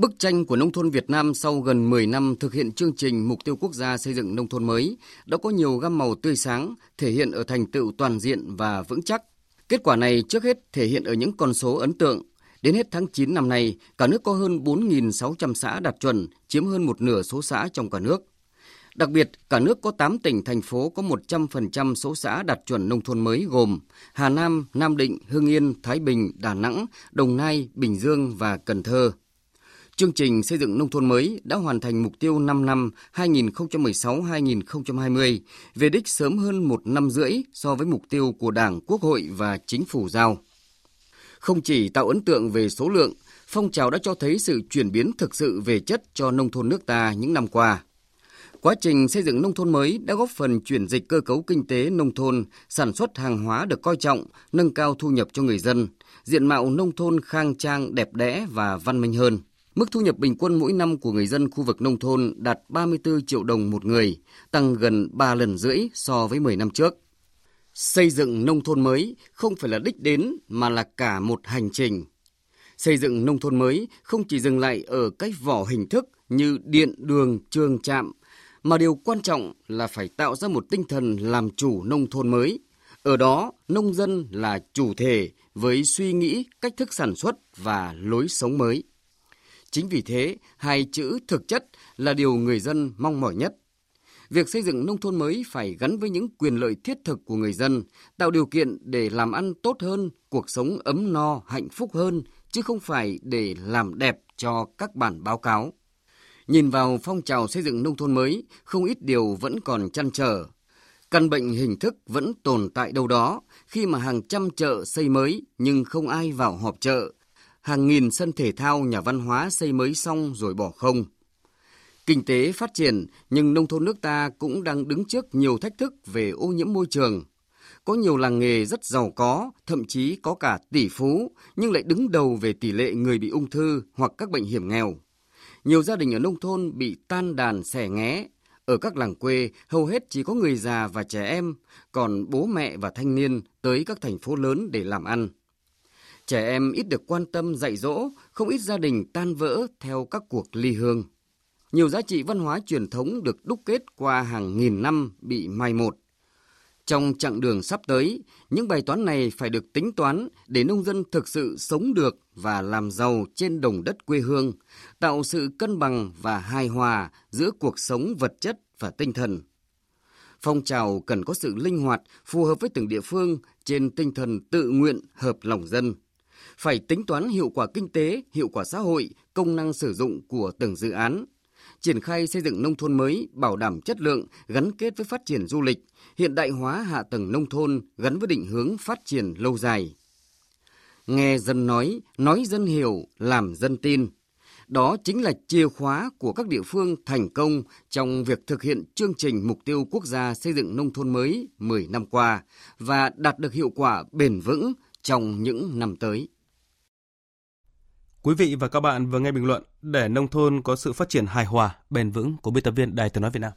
Bức tranh của nông thôn Việt Nam sau gần 10 năm thực hiện chương trình Mục tiêu Quốc gia xây dựng nông thôn mới đã có nhiều gam màu tươi sáng, thể hiện ở thành tựu toàn diện và vững chắc. Kết quả này trước hết thể hiện ở những con số ấn tượng. Đến hết tháng 9 năm nay, cả nước có hơn 4.600 xã đạt chuẩn, chiếm hơn một nửa số xã trong cả nước. Đặc biệt, cả nước có 8 tỉnh, thành phố có 100% số xã đạt chuẩn nông thôn mới gồm Hà Nam, Nam Định, Hưng Yên, Thái Bình, Đà Nẵng, Đồng Nai, Bình Dương và Cần Thơ. Chương trình xây dựng nông thôn mới đã hoàn thành mục tiêu 5 năm 2016-2020, về đích sớm hơn một năm rưỡi so với mục tiêu của Đảng, Quốc hội và Chính phủ giao. Không chỉ tạo ấn tượng về số lượng, phong trào đã cho thấy sự chuyển biến thực sự về chất cho nông thôn nước ta những năm qua. Quá trình xây dựng nông thôn mới đã góp phần chuyển dịch cơ cấu kinh tế nông thôn, sản xuất hàng hóa được coi trọng, nâng cao thu nhập cho người dân, diện mạo nông thôn khang trang, đẹp đẽ và văn minh hơn. Mức thu nhập bình quân mỗi năm của người dân khu vực nông thôn đạt 34 triệu đồng một người, tăng gần 3 lần rưỡi so với 10 năm trước. Xây dựng nông thôn mới không phải là đích đến mà là cả một hành trình. Xây dựng nông thôn mới không chỉ dừng lại ở cái vỏ hình thức như điện, đường, trường, trạm, mà điều quan trọng là phải tạo ra một tinh thần làm chủ nông thôn mới. Ở đó, nông dân là chủ thể với suy nghĩ, cách thức sản xuất và lối sống mới. Chính vì thế, hai chữ thực chất là điều người dân mong mỏi nhất. Việc xây dựng nông thôn mới phải gắn với những quyền lợi thiết thực của người dân, tạo điều kiện để làm ăn tốt hơn, cuộc sống ấm no, hạnh phúc hơn, chứ không phải để làm đẹp cho các bản báo cáo. Nhìn vào phong trào xây dựng nông thôn mới, không ít điều vẫn còn chăn trở. Căn bệnh hình thức vẫn tồn tại đâu đó khi mà hàng trăm chợ xây mới nhưng không ai vào họp chợ, hàng nghìn sân thể thao, nhà văn hóa xây mới xong rồi bỏ không. Kinh tế phát triển nhưng nông thôn nước ta cũng đang đứng trước nhiều thách thức về ô nhiễm môi trường. Có nhiều làng nghề rất giàu có, thậm chí có cả tỷ phú, nhưng lại đứng đầu về tỷ lệ người bị ung thư hoặc các bệnh hiểm nghèo. Nhiều gia đình ở nông thôn bị tan đàn xẻ nghé. Ở các làng quê, hầu hết chỉ có người già và trẻ em, còn bố mẹ và thanh niên tới các thành phố lớn để làm ăn. Trẻ em ít được quan tâm dạy dỗ, không ít gia đình tan vỡ theo các cuộc ly hương. Nhiều giá trị văn hóa truyền thống được đúc kết qua hàng nghìn năm bị mai một. Trong chặng đường sắp tới, những bài toán này phải được tính toán để nông dân thực sự sống được và làm giàu trên đồng đất quê hương, tạo sự cân bằng và hài hòa giữa cuộc sống vật chất và tinh thần. Phong trào cần có sự linh hoạt, phù hợp với từng địa phương trên tinh thần tự nguyện hợp lòng dân phải tính toán hiệu quả kinh tế, hiệu quả xã hội, công năng sử dụng của từng dự án. Triển khai xây dựng nông thôn mới bảo đảm chất lượng gắn kết với phát triển du lịch, hiện đại hóa hạ tầng nông thôn gắn với định hướng phát triển lâu dài. Nghe dân nói, nói dân hiểu, làm dân tin. Đó chính là chìa khóa của các địa phương thành công trong việc thực hiện chương trình mục tiêu quốc gia xây dựng nông thôn mới 10 năm qua và đạt được hiệu quả bền vững trong những năm tới. Quý vị và các bạn vừa nghe bình luận để nông thôn có sự phát triển hài hòa, bền vững của biên tập viên Đài Tiếng nói Việt Nam.